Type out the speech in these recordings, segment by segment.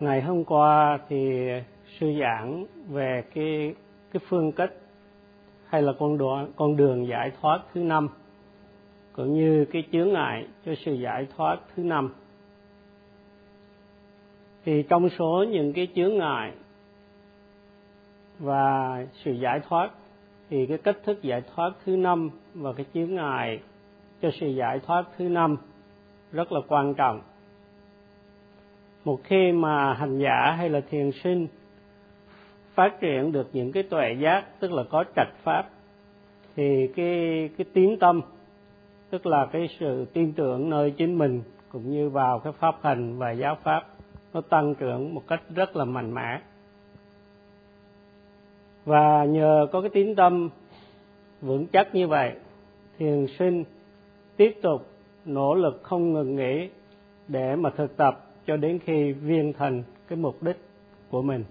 ngày hôm qua thì sư giảng về cái cái phương cách hay là con đường con đường giải thoát thứ năm, cũng như cái chướng ngại cho sự giải thoát thứ năm. Thì trong số những cái chướng ngại và sự giải thoát, thì cái cách thức giải thoát thứ năm và cái chướng ngại cho sự giải thoát thứ năm rất là quan trọng một khi mà hành giả hay là thiền sinh phát triển được những cái tuệ giác, tức là có trạch pháp, thì cái cái tiếng tâm, tức là cái sự tin tưởng nơi chính mình, cũng như vào cái pháp hành và giáo pháp, nó tăng trưởng một cách rất là mạnh mẽ. Và nhờ có cái tín tâm vững chắc như vậy, thiền sinh tiếp tục nỗ lực không ngừng nghỉ để mà thực tập cho đến khi viên thành cái mục đích của mình.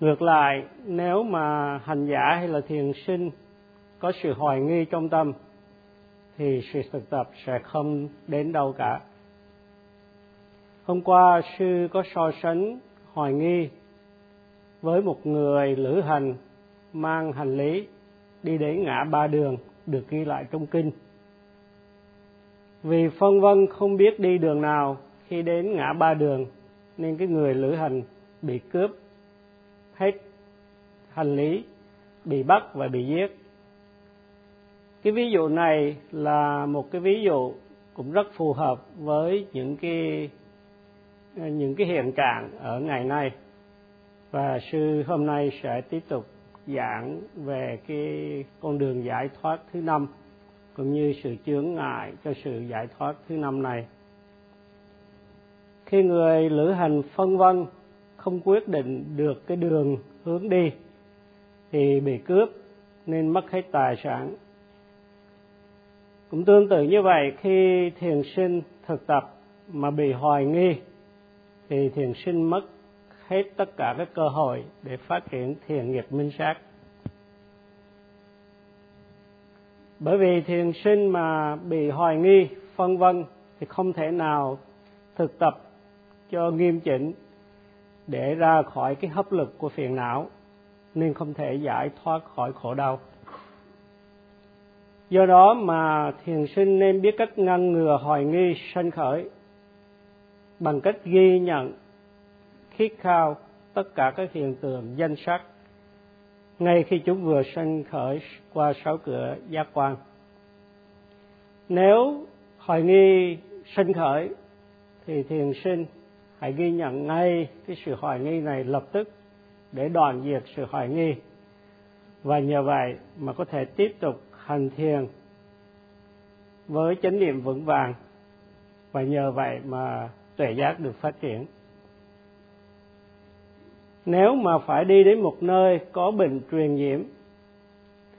Ngược lại, nếu mà hành giả hay là thiền sinh có sự hoài nghi trong tâm, thì sự thực tập sẽ không đến đâu cả. Hôm qua, sư có so sánh hoài nghi với một người lữ hành mang hành lý đi đến ngã ba đường được ghi lại trong kinh. Vì phân vân không biết đi đường nào khi đến ngã ba đường, nên cái người lữ hành bị cướp hết hành lý, bị bắt và bị giết. Cái ví dụ này là một cái ví dụ cũng rất phù hợp với những cái những cái hiện trạng ở ngày nay. Và sư hôm nay sẽ tiếp tục giảng về cái con đường giải thoát thứ năm, cũng như sự chướng ngại cho sự giải thoát thứ năm này khi người lữ hành phân vân, không quyết định được cái đường hướng đi, thì bị cướp nên mất hết tài sản. Cũng tương tự như vậy, khi thiền sinh thực tập mà bị hoài nghi, thì thiền sinh mất hết tất cả các cơ hội để phát triển thiền nghiệp minh sát. Bởi vì thiền sinh mà bị hoài nghi, phân vân, thì không thể nào thực tập cho nghiêm chỉnh để ra khỏi cái hấp lực của phiền não, nên không thể giải thoát khỏi khổ đau. Do đó mà thiền sinh nên biết cách ngăn ngừa hoài nghi sanh khởi bằng cách ghi nhận, khít khao tất cả các hiện tượng danh sắc ngay khi chúng vừa sanh khởi qua sáu cửa giác quan. Nếu hoài nghi sanh khởi thì thiền sinh hãy ghi nhận ngay cái sự hoài nghi này lập tức để đoạn diệt sự hoài nghi. Và nhờ vậy mà có thể tiếp tục hành thiền với chánh niệm vững vàng. Và nhờ vậy mà tuệ giác được phát triển. Nếu mà phải đi đến một nơi có bệnh truyền nhiễm,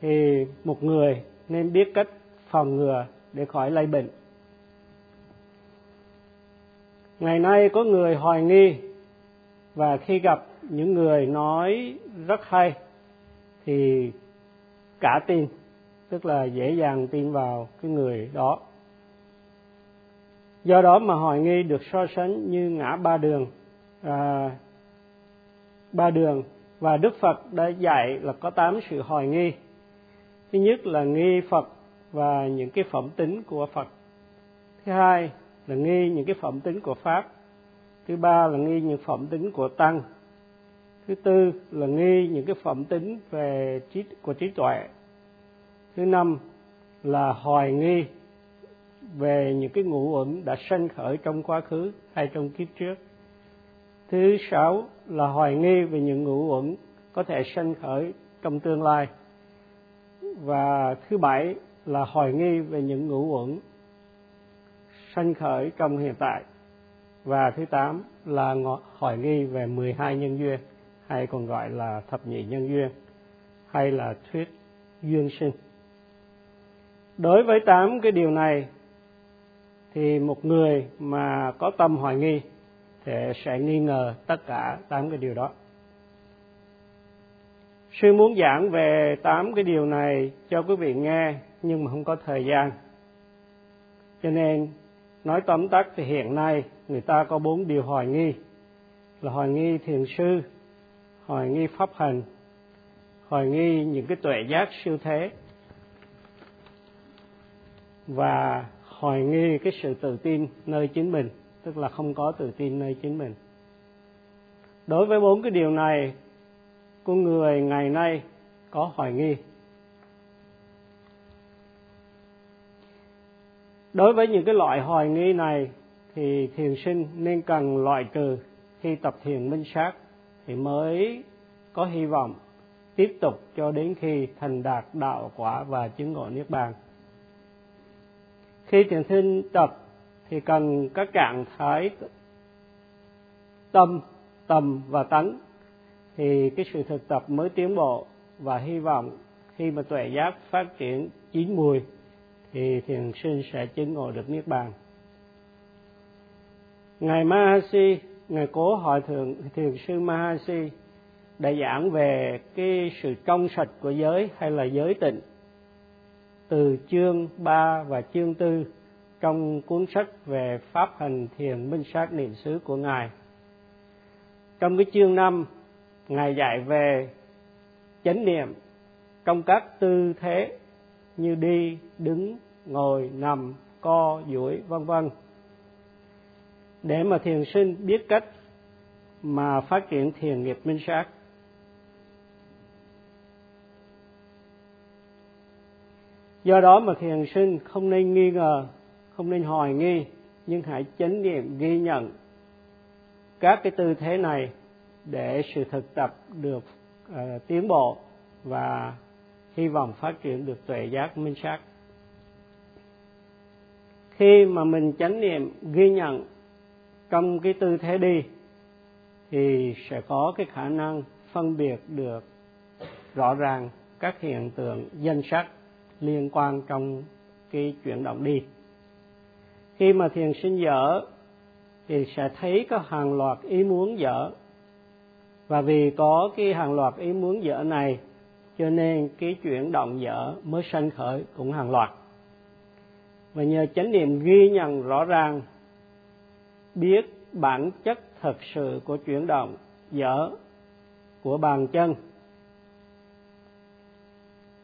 thì một người nên biết cách phòng ngừa để khỏi lây bệnh ngày nay có người hoài nghi và khi gặp những người nói rất hay thì cả tin tức là dễ dàng tin vào cái người đó. Do đó mà hoài nghi được so sánh như ngã ba đường à, ba đường. Và đức phật đã dạy là có tám sự hoài nghi. Thứ nhất là nghi phật và những cái phẩm tính của phật. Thứ hai là nghi những cái phẩm tính của pháp. Thứ ba là nghi những phẩm tính của tăng. Thứ tư là nghi những cái phẩm tính về trí, của trí tuệ. Thứ năm là hoài nghi về những cái ngũ uẩn đã sanh khởi trong quá khứ hay trong kiếp trước. Thứ sáu là hoài nghi về những ngũ uẩn có thể sanh khởi trong tương lai. Và thứ bảy là hoài nghi về những ngũ uẩn sanh khởi trong hiện tại. Và thứ tám là hỏi nghi về 12 nhân duyên, hay còn gọi là thập nhị nhân duyên, hay là thuyết duyên sinh. Đối với tám cái điều này, thì một người mà có tâm hoài nghi thì sẽ nghi ngờ tất cả tám cái điều đó. Sư muốn giảng về tám cái điều này cho quý vị nghe, nhưng mà không có thời gian. Cho nên nói tóm tắt thì hiện nay người ta có bốn điều hoài nghi. Là hoài nghi thiền sư, hoài nghi pháp hành, hoài nghi những cái tuệ giác siêu thế, và hoài nghi cái sự tự tin nơi chính mình, tức là không có tự tin nơi chính mình. Đối với bốn cái điều này, con người ngày nay có hoài nghi. Đối với những cái loại hoài nghi này thì thiền sinh nên cần loại trừ khi tập thiền minh sát thì mới có hy vọng tiếp tục cho đến khi thành đạt đạo quả và chứng ngộ niết bàn. Khi thiền sinh tập thì cần các trạng thái tâm, tầm và tánh thì cái sự thực tập mới tiến bộ và hy vọng khi mà tuệ giác phát triển chín mùi thì thiền sinh sẽ chứng ngộ được niết bàn ngài Mahasi ngài cố hỏi thượng thiền sư Mahasi đã giảng về cái sự trong sạch của giới hay là giới tịnh từ chương 3 và chương 4 trong cuốn sách về pháp hành thiền minh sát niệm xứ của ngài. Trong cái chương 5, ngài dạy về chánh niệm trong các tư thế như đi, đứng, ngồi, nằm, co, duỗi, vân vân. Để mà thiền sinh biết cách mà phát triển thiền nghiệp minh sát. Do đó mà thiền sinh không nên nghi ngờ, không nên hoài nghi, nhưng hãy chánh niệm ghi nhận các cái tư thế này để sự thực tập được uh, tiến bộ và hy vọng phát triển được tuệ giác minh sát. Khi mà mình chánh niệm, ghi nhận trong cái tư thế đi, thì sẽ có cái khả năng phân biệt được rõ ràng các hiện tượng danh sắc liên quan trong cái chuyển động đi. Khi mà thiền sinh dở, thì sẽ thấy có hàng loạt ý muốn dở. Và vì có cái hàng loạt ý muốn dở này cho nên cái chuyển động dở mới sanh khởi cũng hàng loạt. Và nhờ chánh niệm ghi nhận rõ ràng, biết bản chất thật sự của chuyển động dở của bàn chân.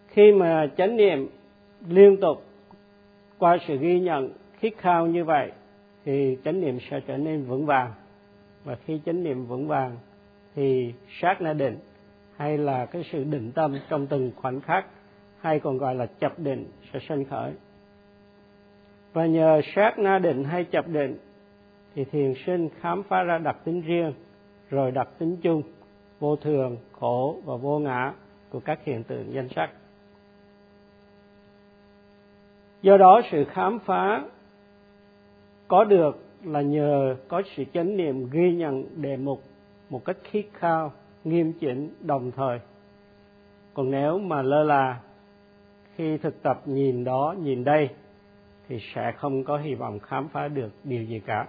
Khi mà chánh niệm liên tục qua sự ghi nhận khít khao như vậy, thì chánh niệm sẽ trở nên vững vàng. Và khi chánh niệm vững vàng, thì sát na định hay là cái sự định tâm trong từng khoảnh khắc, hay còn gọi là chập định sẽ sinh khởi. Và nhờ sát na định hay chập định, thì thiền sinh khám phá ra đặc tính riêng, rồi đặc tính chung, vô thường, khổ và vô ngã của các hiện tượng danh sắc. Do đó, sự khám phá có được là nhờ có sự chánh niệm ghi nhận đề mục một cách khít khao nghiêm chỉnh đồng thời. Còn nếu mà lơ là, khi thực tập nhìn đó, nhìn đây, thì sẽ không có hy vọng khám phá được điều gì cả.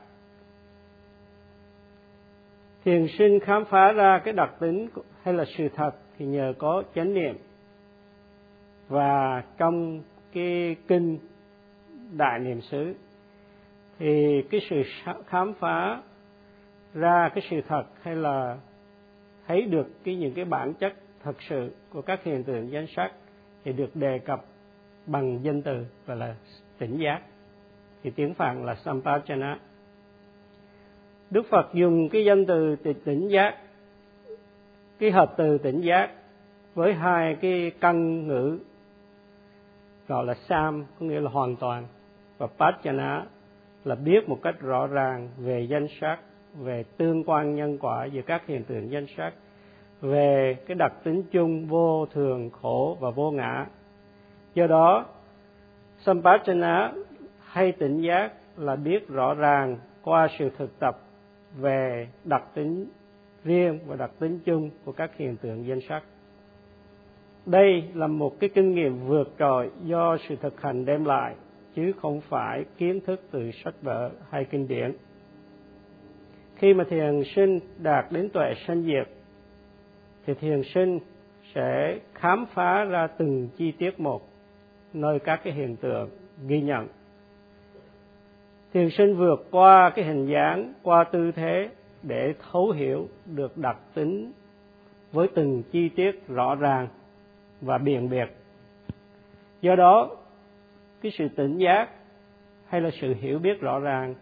Thiền sinh khám phá ra cái đặc tính hay là sự thật thì nhờ có chánh niệm. Và trong cái kinh đại niệm xứ, thì cái sự khám phá ra cái sự thật hay là thấy được cái những cái bản chất thật sự của các hiện tượng danh sắc thì được đề cập bằng danh từ và là tỉnh giác. Thì tiếng phạn là sampajana đức phật dùng cái danh từ tỉnh giác, cái hợp từ tỉnh giác với hai cái căn ngữ gọi là sam, có nghĩa là hoàn toàn, và pachana là biết một cách rõ ràng về danh sắc về tương quan nhân quả giữa các hiện tượng danh sắc, về cái đặc tính chung vô thường khổ và vô ngã. Do đó sampajana hay tỉnh giác là biết rõ ràng qua sự thực tập về đặc tính riêng và đặc tính chung của các hiện tượng danh sắc. Đây là một cái kinh nghiệm vượt trội do sự thực hành đem lại, chứ không phải kiến thức từ sách vở hay kinh điển khi mà thiền sinh đạt đến tuệ sanh diệt, thì thiền sinh sẽ khám phá ra từng chi tiết một, nơi các cái hiện tượng ghi nhận. Thiền sinh vượt qua cái hình dáng, qua tư thế để thấu hiểu, được đặc tính với từng chi tiết rõ ràng và biện biệt. Do đó, cái sự tỉnh giác hay là sự hiểu biết rõ ràng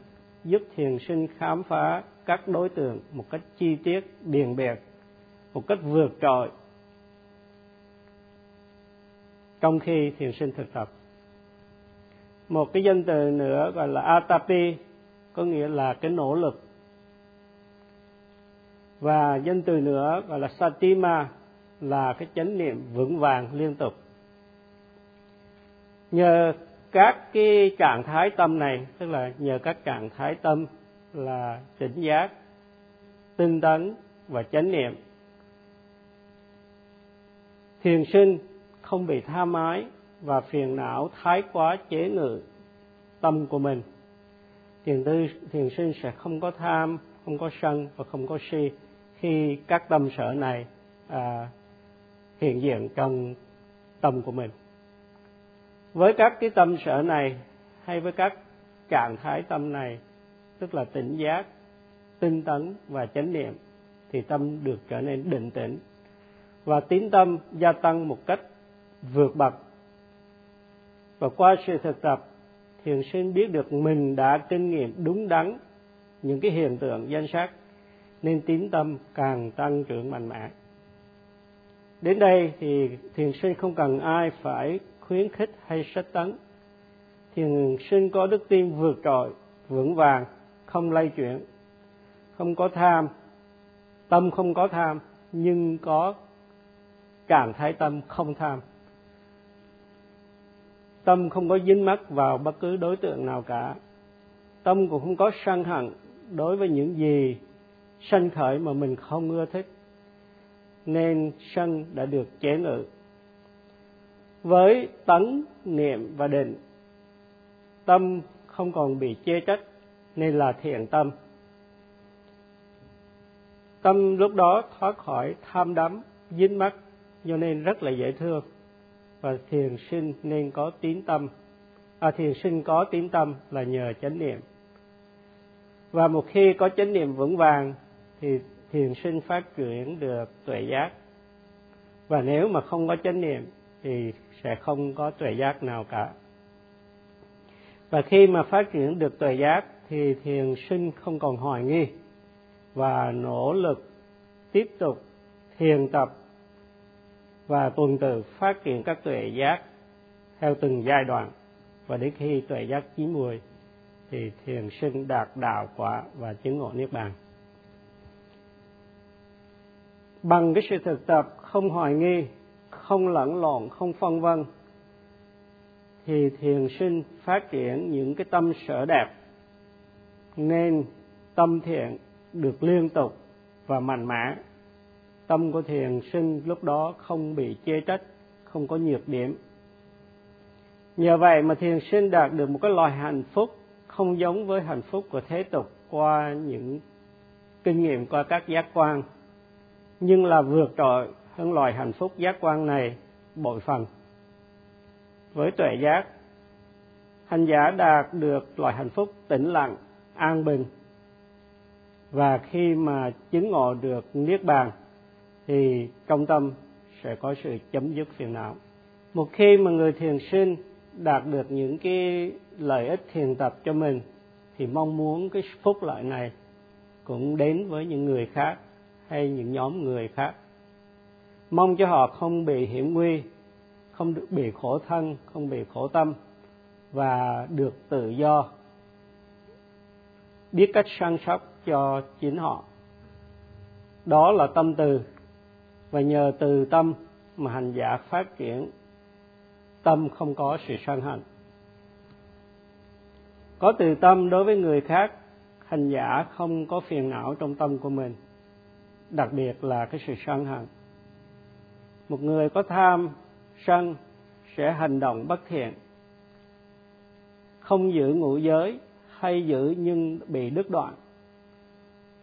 giúp thiền sinh khám phá các đối tượng một cách chi tiết biền biệt, một cách vượt trội trong khi thiền sinh thực tập. Một cái danh từ nữa gọi là atapi, có nghĩa là cái nỗ lực. Và danh từ nữa gọi là satima, là cái chánh niệm vững vàng liên tục. Nhờ các cái trạng thái tâm này, tức là nhờ các trạng thái tâm là tỉnh giác tinh tấn và chánh niệm. Thiền sinh không bị tha mái và phiền não thái quá chế ngự tâm của mình. Thiền tư thiền sinh sẽ không có tham không có sân và không có si khi các tâm sở này à, hiện diện trong tâm của mình. Với các cái tâm sở này hay với các trạng thái tâm này tức là tỉnh giác, tinh tấn và chánh niệm, thì tâm được trở nên định tĩnh. Và tín tâm gia tăng một cách vượt bậc. Và qua sự thực tập, thiền sinh biết được mình đã kinh nghiệm đúng đắn những cái hiện tượng danh sắc, nên tín tâm càng tăng trưởng mạnh mẽ. Đến đây thì thiền sinh không cần ai phải khuyến khích hay sách tấn. Thiền sinh có đức tin vượt trội, vững vàng không lay chuyển, không có tham, tâm không có tham, nhưng có cảm thái tâm không tham. Tâm không có dính mắc vào bất cứ đối tượng nào cả. Tâm cũng không có sân hận đối với những gì sanh khởi mà mình không ưa thích, nên sân đã được chế ngự. Với tấn niệm và định, tâm không còn bị chê trách nên là thiện tâm. Tâm lúc đó thoát khỏi tham đắm dính mắc cho nên rất là dễ thương. Và thiền sinh nên có tín tâm. À, thiền sinh có tín tâm là nhờ chánh niệm. Và một khi có chánh niệm vững vàng thì thiền sinh phát triển được tuệ giác. Và nếu mà không có chánh niệm thì sẽ không có tuệ giác nào cả. Và khi mà phát triển được tuệ giác thì thiền sinh không còn hoài nghi, và nỗ lực tiếp tục thiền tập và tuần tự phát triển các tuệ giác theo từng giai đoạn. Và đến khi tuệ giác chín mùi thì thiền sinh đạt đạo quả và chứng ngộ niết bàn. Bằng cái sự thực tập không hoài nghi, không lẫn lộn, không phân vân, thì thiền sinh phát triển những cái tâm sở đẹp nên tâm thiện được liên tục và mạnh mẽ. Tâm của thiền sinh lúc đó không bị chê trách, không có nhược điểm. Nhờ vậy mà thiền sinh đạt được một cái loài hạnh phúc không giống với hạnh phúc của thế tục qua những kinh nghiệm, qua các giác quan. Nhưng là vượt trội hơn loài hạnh phúc giác quan này bội phần. Với tuệ giác, hành giả đạt được loài hạnh phúc tĩnh lặng an bình. Và khi mà chứng ngộ được niết bàn, thì trong tâm sẽ có sự chấm dứt phiền não. Một khi mà người thiền sinh đạt được những cái lợi ích thiền tập cho mình, thì mong muốn cái phúc lợi này cũng đến với những người khác hay những nhóm người khác. Mong cho họ không bị hiểm nguy, không được bị khổ thân, không bị khổ tâm và được tự do biết cách săn sóc cho chính họ. Đó là tâm từ, và nhờ từ tâm mà hành giả phát triển. Tâm không có sự sân hận. Có từ tâm đối với người khác, hành giả không có phiền não trong tâm của mình, đặc biệt là cái sự sân hận. Một người có tham, sân sẽ hành động bất thiện, không giữ ngũ giới hay giữ nhưng bị đứt đoạn.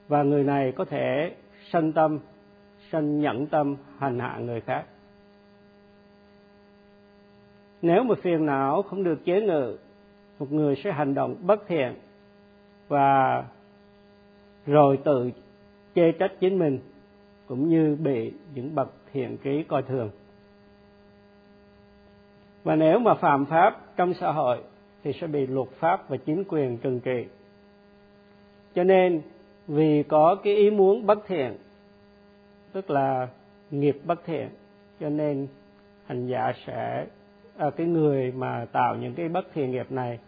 Và người này có thể sân tâm, sanh nhẫn tâm, hành hạ người khác. Nếu mà phiền não không được chế ngự, một người sẽ hành động bất thiện và rồi tự chê trách chính mình, cũng như bị những bậc thiện trí coi thường. Và nếu mà phạm pháp trong xã hội thì sẽ bị luật pháp và chính quyền trừng trị. Cho nên vì có cái ý muốn bất thiện tức là nghiệp bất thiện cho nên hành giả sẽ à, cái người mà tạo những cái bất thiện nghiệp này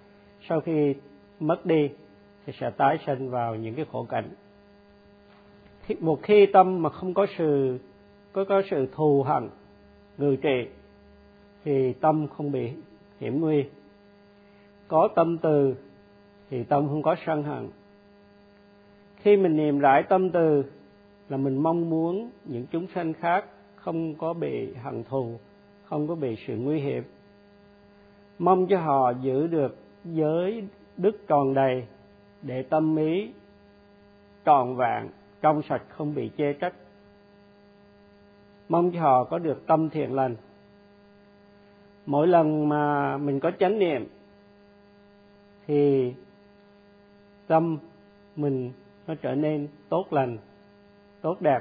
sau khi mất đi thì sẽ tái sinh vào những cái khổ cảnh. Một khi tâm mà không có sự có có sự thù hận ngự trị thì tâm không bị hiểm nguy có tâm từ thì tâm không có sân hận. Khi mình niệm rải tâm từ là mình mong muốn những chúng sanh khác không có bị hận thù, không có bị sự nguy hiểm. Mong cho họ giữ được giới đức tròn đầy để tâm ý tròn vẹn trong sạch không bị chê trách. Mong cho họ có được tâm thiện lành. Mỗi lần mà mình có chánh niệm thì tâm mình nó trở nên tốt lành, tốt đẹp.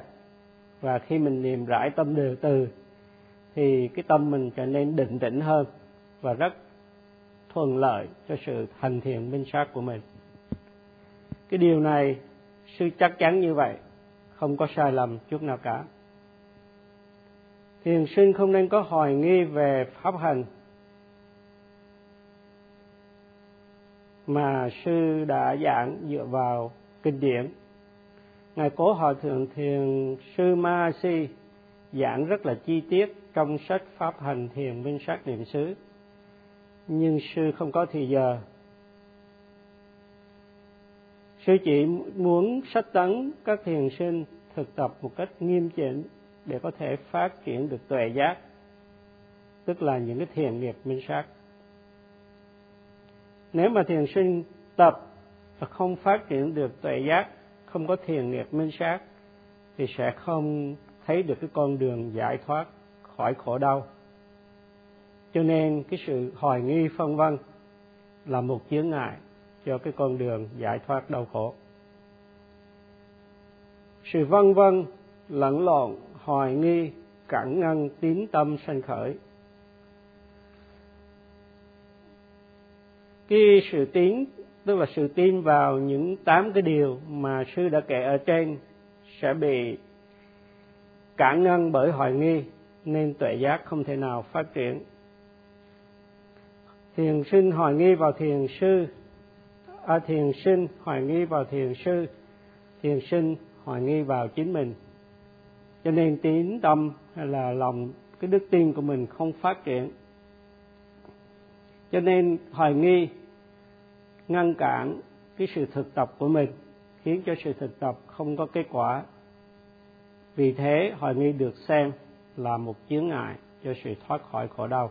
Và khi mình niềm rải tâm đều từ, thì cái tâm mình trở nên định tĩnh hơn và rất thuận lợi cho sự thành thiện minh sát của mình. Cái điều này sư chắc chắn như vậy, không có sai lầm chút nào cả. Thiền sinh không nên có hoài nghi về pháp hành. Mà sư đã giảng dựa vào kinh điển. Ngài cố hòa thượng thiền sư ma si giảng rất là chi tiết trong sách pháp hành thiền minh sát niệm xứ. Nhưng sư không có thì giờ. Sư chỉ muốn sách tấn các thiền sinh thực tập một cách nghiêm chỉnh để có thể phát triển được tuệ giác, tức là những cái thiền nghiệp minh sát nếu mà thiền sinh tập và không phát triển được tuệ giác, không có thiền nghiệp minh sát, thì sẽ không thấy được cái con đường giải thoát khỏi khổ đau. Cho nên cái sự hoài nghi phân vân là một chướng ngại cho cái con đường giải thoát đau khổ. Sự vân vân, lẫn lộn, hoài nghi, cản ngăn tín tâm sanh khởi cái sự tiến tức là sự tin vào những tám cái điều mà sư đã kể ở trên sẽ bị cản ngăn bởi hoài nghi nên tuệ giác không thể nào phát triển. Thiền sinh hoài nghi vào thiền sư à, thiền sinh hoài nghi vào thiền sư thiền sinh hoài nghi vào chính mình. Cho nên tín tâm hay là lòng cái đức tin của mình không phát triển. Cho nên hoài nghi ngăn cản cái sự thực tập của mình, khiến cho sự thực tập không có kết quả. Vì thế hoài nghi được xem là một chướng ngại cho sự thoát khỏi khổ đau.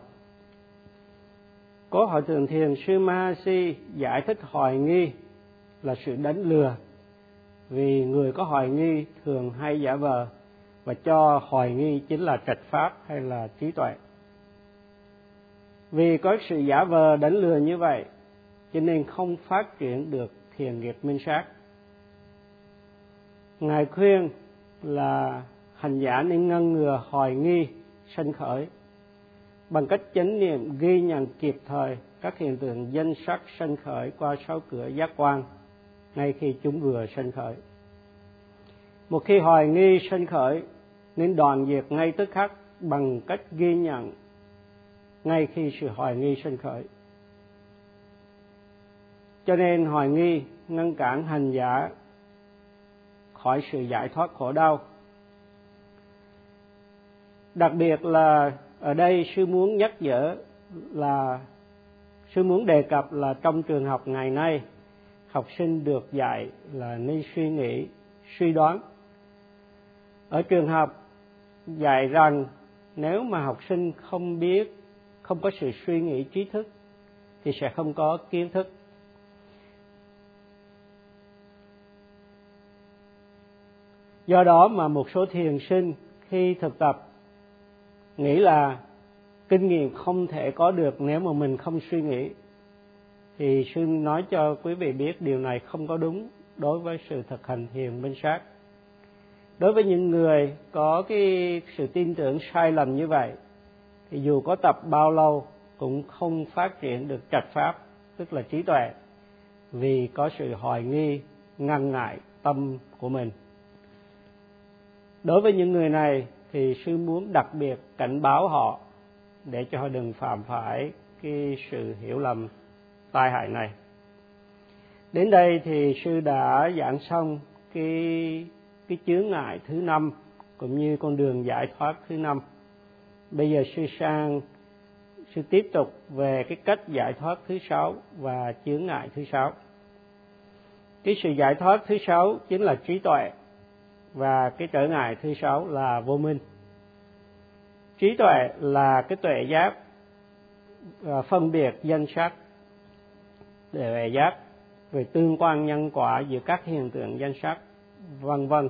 Có hội thường thiền sư Mahasi giải thích hoài nghi là sự đánh lừa, vì người có hoài nghi thường hay giả vờ và cho hoài nghi chính là trạch pháp hay là trí tuệ. Vì có sự giả vờ đánh lừa như vậy cho nên không phát triển được thiền nghiệp minh sát. Ngài khuyên là hành giả nên ngăn ngừa hoài nghi, sanh khởi. Bằng cách chánh niệm ghi nhận kịp thời các hiện tượng danh sắc sanh khởi qua sáu cửa giác quan, ngay khi chúng vừa sanh khởi. Một khi hoài nghi sanh khởi, nên đoàn diệt ngay tức khắc bằng cách ghi nhận ngay khi sự hoài nghi sanh khởi cho nên hoài nghi, ngăn cản hành giả khỏi sự giải thoát khổ đau. Đặc biệt là ở đây sư muốn nhắc nhở là, sư muốn đề cập là trong trường học ngày nay, học sinh được dạy là nên suy nghĩ, suy đoán. Ở trường học dạy rằng nếu mà học sinh không biết, không có sự suy nghĩ trí thức, thì sẽ không có kiến thức. Do đó mà một số thiền sinh khi thực tập nghĩ là kinh nghiệm không thể có được nếu mà mình không suy nghĩ. Thì sư nói cho quý vị biết điều này không có đúng đối với sự thực hành thiền minh sát. Đối với những người có cái sự tin tưởng sai lầm như vậy, thì dù có tập bao lâu cũng không phát triển được trạch pháp, tức là trí tuệ, vì có sự hoài nghi, ngăn ngại tâm của mình đối với những người này thì sư muốn đặc biệt cảnh báo họ để cho họ đừng phạm phải cái sự hiểu lầm tai hại này. Đến đây thì sư đã giảng xong cái cái chướng ngại thứ năm cũng như con đường giải thoát thứ năm. Bây giờ sư sang, sư tiếp tục về cái cách giải thoát thứ sáu và chướng ngại thứ sáu. Cái sự giải thoát thứ sáu chính là trí tuệ và cái trở ngại thứ sáu là vô minh. Trí tuệ là cái tuệ giác à, phân biệt danh sắc tuệ giác, về tương quan nhân quả giữa các hiện tượng danh sắc, vân vân,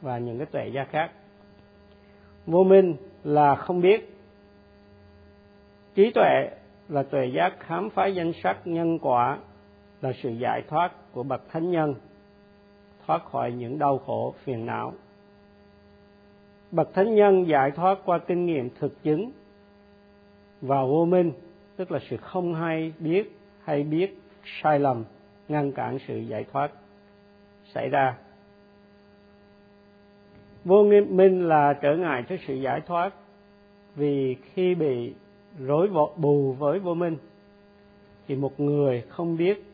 và những cái tuệ giác khác. Vô minh là không biết. Trí tuệ là tuệ giác khám phá danh sắc nhân quả, là sự giải thoát của bậc thánh nhân thoát khỏi những đau khổ, phiền não. Bậc thánh nhân giải thoát qua kinh nghiệm thực chứng và vô minh, tức là sự không hay biết hay biết, sai lầm, ngăn cản sự giải thoát xảy ra. Vô minh là trở ngại cho sự giải thoát vì khi bị rối bù với vô minh, thì một người không biết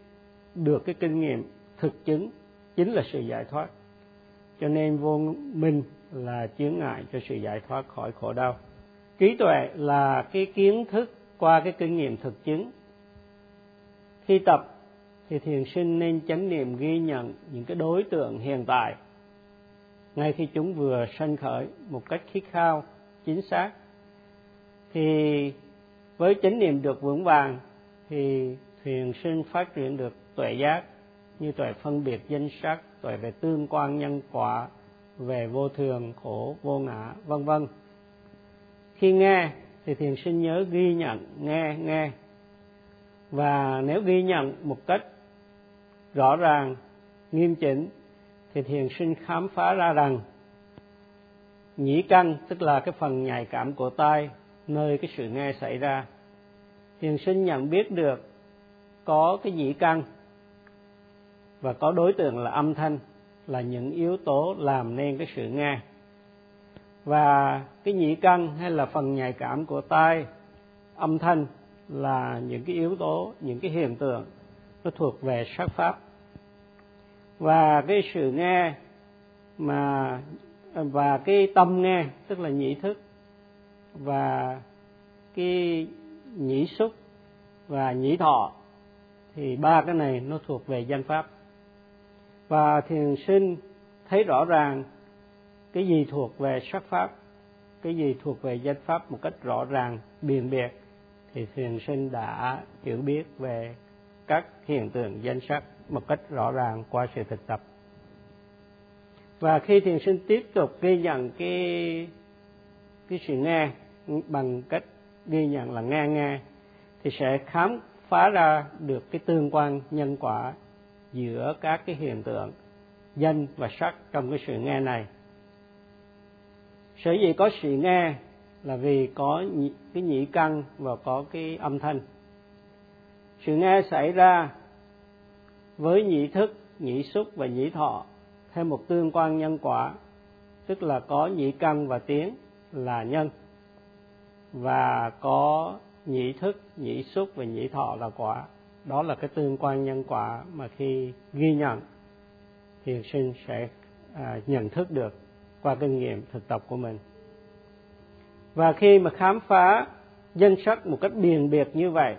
được cái kinh nghiệm thực chứng chính là sự giải thoát. Cho nên vô minh là chướng ngại cho sự giải thoát khỏi khổ đau. Trí tuệ là cái kiến thức qua cái kinh nghiệm thực chứng. Khi tập thì thiền sinh nên chánh niệm ghi nhận những cái đối tượng hiện tại. Ngay khi chúng vừa sanh khởi một cách khít khao, chính xác, thì với chánh niệm được vững vàng thì thiền sinh phát triển được tuệ giác như tuệ phân biệt danh sắc, tuệ về tương quan nhân quả, về vô thường, khổ, vô ngã, vân vân. Khi nghe thì thiền sinh nhớ ghi nhận, nghe nghe. Và nếu ghi nhận một cách rõ ràng, nghiêm chỉnh thì thiền sinh khám phá ra rằng nhĩ căn, tức là cái phần nhạy cảm của tai, nơi cái sự nghe xảy ra, thiền sinh nhận biết được có cái nhĩ căn và có đối tượng là âm thanh, là những yếu tố làm nên cái sự nghe. Và cái nhĩ căn hay là phần nhạy cảm của tai, âm thanh là những cái yếu tố, những cái hiện tượng nó thuộc về sắc pháp. Và cái sự nghe mà, và cái tâm nghe, tức là nhĩ thức, và cái nhĩ xúc và nhĩ thọ, thì ba cái này nó thuộc về danh pháp và thiền sinh thấy rõ ràng cái gì thuộc về sắc pháp, cái gì thuộc về danh pháp một cách rõ ràng biền biệt, thì thiền sinh đã hiểu biết về các hiện tượng danh sắc một cách rõ ràng qua sự thực tập. Và khi thiền sinh tiếp tục ghi nhận cái cái sự nghe bằng cách ghi nhận là nghe nghe, thì sẽ khám phá ra được cái tương quan nhân quả giữa các cái hiện tượng danh và sắc trong cái sự nghe này. Sở dĩ có sự nghe là vì có cái nhĩ căn và có cái âm thanh. Sự nghe xảy ra với nhĩ thức nhĩ xúc và nhĩ thọ theo một tương quan nhân quả, tức là có nhĩ căn và tiếng là nhân, và có nhĩ thức nhĩ xúc và nhĩ thọ là quả đó là cái tương quan nhân quả mà khi ghi nhận thiền sinh sẽ à, nhận thức được qua kinh nghiệm thực tập của mình. Và khi mà khám phá danh sắc một cách biền biệt như vậy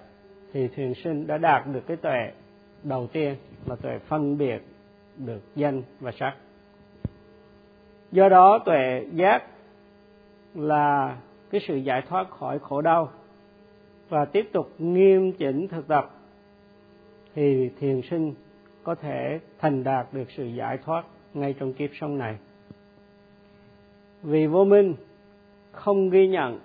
thì thiền sinh đã đạt được cái tuệ đầu tiên là tuệ phân biệt được danh và sắc. Do đó tuệ giác là cái sự giải thoát khỏi khổ đau và tiếp tục nghiêm chỉnh thực tập thì thiền sinh có thể thành đạt được sự giải thoát ngay trong kiếp sống này. Vì vô minh không ghi nhận,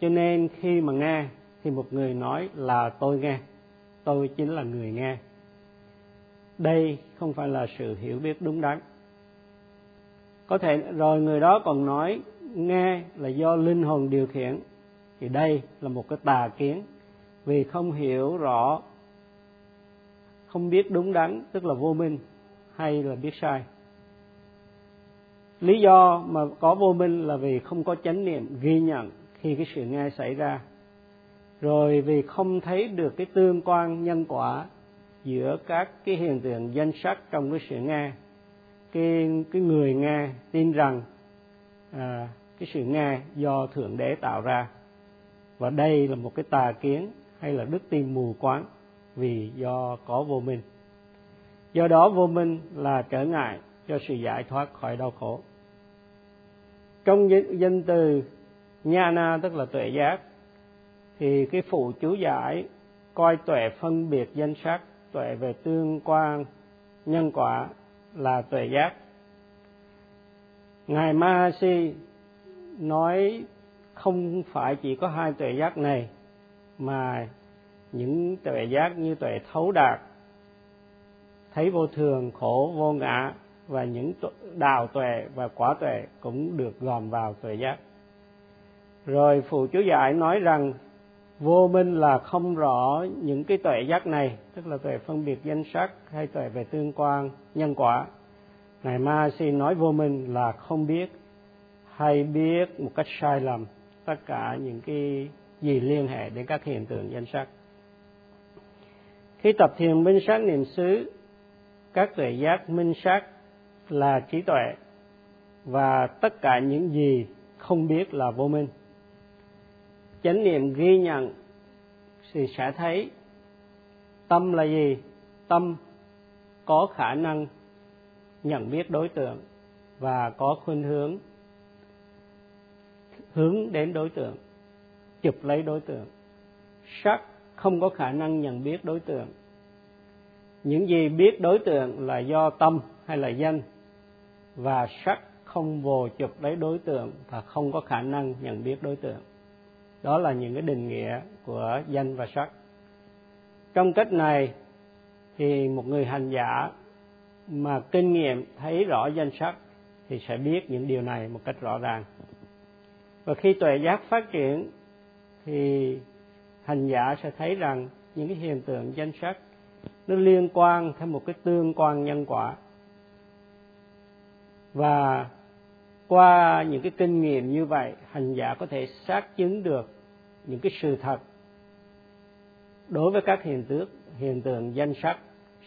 cho nên khi mà nghe thì một người nói là tôi nghe, tôi chính là người nghe. Đây không phải là sự hiểu biết đúng đắn. Có thể rồi người đó còn nói, nghe là do linh hồn điều khiển, thì đây là một cái tà kiến. Vì không hiểu rõ không biết đúng đắn tức là vô minh hay là biết sai. Lý do mà có vô minh là vì không có chánh niệm ghi nhận khi cái sự nghe xảy ra. Rồi vì không thấy được cái tương quan nhân quả giữa các cái hiện tượng danh sắc trong cái sự nghe cái cái người nghe tin rằng à, cái sự nghe do thượng đế tạo ra. Và đây là một cái tà kiến hay là đức tin mù quáng vì do có vô minh. Do đó vô minh là trở ngại cho sự giải thoát khỏi đau khổ. Trong danh từ nhana, tức là tuệ giác, thì cái phụ chú giải, coi tuệ phân biệt danh sắc, tuệ về tương quan, nhân quả là tuệ giác. Ngài mahasi nói không phải chỉ có hai tuệ giác này mà những tuệ giác như tuệ thấu đạt thấy vô thường, khổ, vô ngã, và những đào tuệ và quả tuệ cũng được gồm vào tuệ giác. Rồi phụ chú giải nói rằng, vô minh là không rõ những cái tuệ giác này, tức là tuệ phân biệt danh sắc hay tuệ về tương quan, nhân quả. Ngài ma xin nói vô minh là không biết, hay biết một cách sai lầm tất cả những cái gì liên hệ đến các hiện tượng danh sắc khi tập thiền minh sát niệm xứ, các tuệ giác minh sát là trí tuệ và tất cả những gì không biết là vô minh. Chánh niệm ghi nhận thì sẽ thấy. Tâm là gì? Tâm có khả năng nhận biết đối tượng và có khuynh hướng hướng đến đối tượng, chụp lấy đối tượng. Sắc không có khả năng nhận biết đối tượng. Những gì biết đối tượng là do tâm hay là danh, và sắc không vồ chụp lấy đối tượng và không có khả năng nhận biết đối tượng. Đó là những cái định nghĩa của danh và sắc. Trong cách này thì một người hành giả mà kinh nghiệm thấy rõ danh sắc thì sẽ biết những điều này một cách rõ ràng. Và khi tuệ giác phát triển thì hành giả sẽ thấy rằng những cái hiện tượng danh sắc nó liên quan theo một cái tương quan nhân quả. Và qua những cái kinh nghiệm như vậy, hành giả có thể xác chứng được những cái sự thật đối với các hiện tượng hiện tượng danh sắc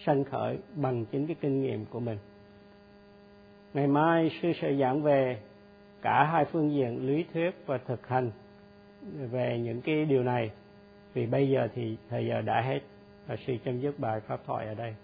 sanh khởi bằng chính cái kinh nghiệm của mình. Ngày mai, sư sẽ giảng về cả hai phương diện lý thuyết và thực hành về những cái điều này vì bây giờ thì thời giờ đã hết và sư chấm dứt bài pháp thoại ở đây.